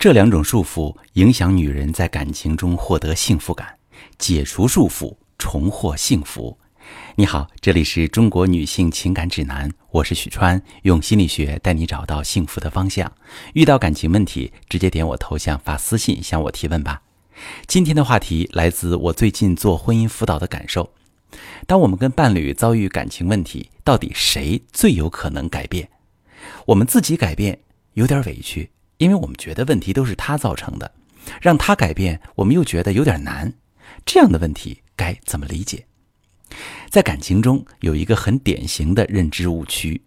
这两种束缚影响女人在感情中获得幸福感，解除束缚，重获幸福。你好，这里是中国女性情感指南，我是许川，用心理学带你找到幸福的方向。遇到感情问题，直接点我头像发私信向我提问吧。今天的话题来自我最近做婚姻辅导的感受：当我们跟伴侣遭遇感情问题，到底谁最有可能改变？我们自己改变有点委屈。因为我们觉得问题都是他造成的，让他改变，我们又觉得有点难。这样的问题该怎么理解？在感情中有一个很典型的认知误区：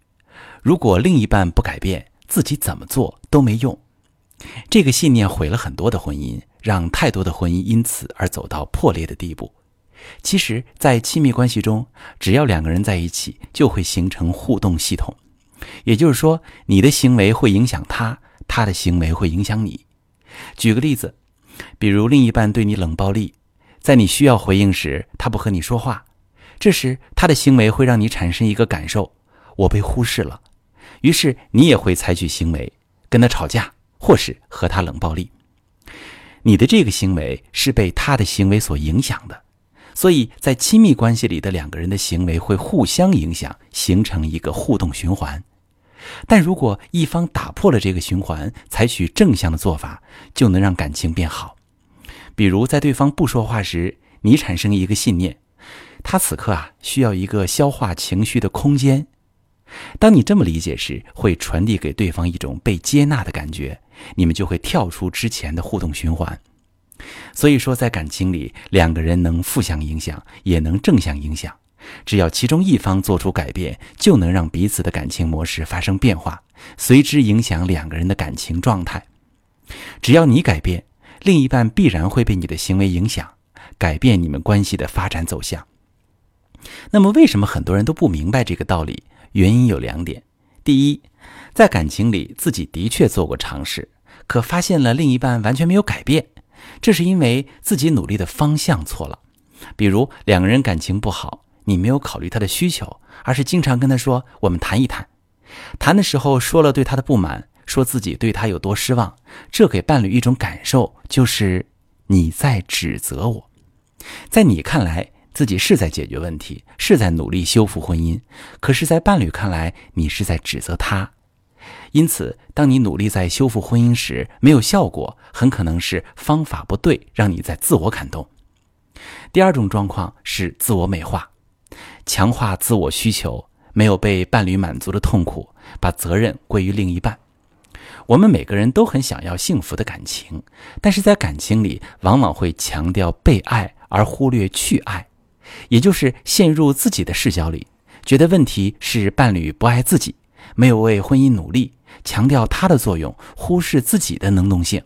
如果另一半不改变，自己怎么做都没用。这个信念毁了很多的婚姻，让太多的婚姻因此而走到破裂的地步。其实，在亲密关系中，只要两个人在一起，就会形成互动系统，也就是说，你的行为会影响他。他的行为会影响你。举个例子，比如另一半对你冷暴力，在你需要回应时，他不和你说话，这时他的行为会让你产生一个感受：我被忽视了。于是你也会采取行为，跟他吵架，或是和他冷暴力。你的这个行为是被他的行为所影响的，所以在亲密关系里的两个人的行为会互相影响，形成一个互动循环。但如果一方打破了这个循环，采取正向的做法，就能让感情变好。比如在对方不说话时，你产生一个信念：他此刻啊需要一个消化情绪的空间。当你这么理解时，会传递给对方一种被接纳的感觉，你们就会跳出之前的互动循环。所以说，在感情里，两个人能负向影响，也能正向影响。只要其中一方做出改变，就能让彼此的感情模式发生变化，随之影响两个人的感情状态。只要你改变，另一半必然会被你的行为影响，改变你们关系的发展走向。那么，为什么很多人都不明白这个道理？原因有两点：第一，在感情里自己的确做过尝试，可发现了另一半完全没有改变，这是因为自己努力的方向错了。比如两个人感情不好。你没有考虑他的需求，而是经常跟他说：“我们谈一谈。”谈的时候说了对他的不满，说自己对他有多失望，这给伴侣一种感受，就是你在指责我。在你看来，自己是在解决问题，是在努力修复婚姻；可是，在伴侣看来，你是在指责他。因此，当你努力在修复婚姻时没有效果，很可能是方法不对，让你在自我感动。第二种状况是自我美化。强化自我需求，没有被伴侣满足的痛苦，把责任归于另一半。我们每个人都很想要幸福的感情，但是在感情里，往往会强调被爱而忽略去爱，也就是陷入自己的视角里，觉得问题是伴侣不爱自己，没有为婚姻努力，强调他的作用，忽视自己的能动性。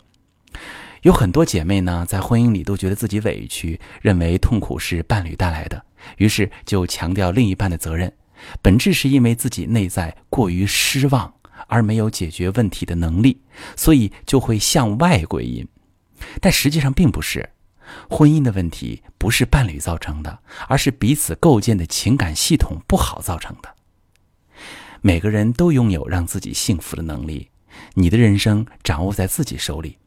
有很多姐妹呢，在婚姻里都觉得自己委屈，认为痛苦是伴侣带来的，于是就强调另一半的责任。本质是因为自己内在过于失望，而没有解决问题的能力，所以就会向外归因。但实际上并不是，婚姻的问题不是伴侣造成的，而是彼此构建的情感系统不好造成的。每个人都拥有让自己幸福的能力，你的人生掌握在自己手里。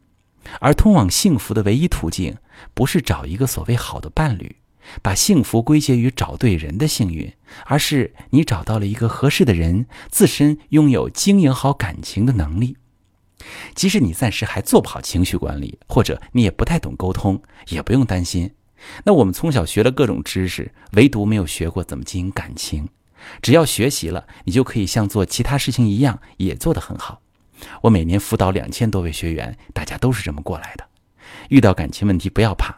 而通往幸福的唯一途径，不是找一个所谓好的伴侣，把幸福归结于找对人的幸运，而是你找到了一个合适的人，自身拥有经营好感情的能力。即使你暂时还做不好情绪管理，或者你也不太懂沟通，也不用担心。那我们从小学了各种知识，唯独没有学过怎么经营感情。只要学习了，你就可以像做其他事情一样，也做得很好。我每年辅导两千多位学员，大家都是这么过来的。遇到感情问题不要怕，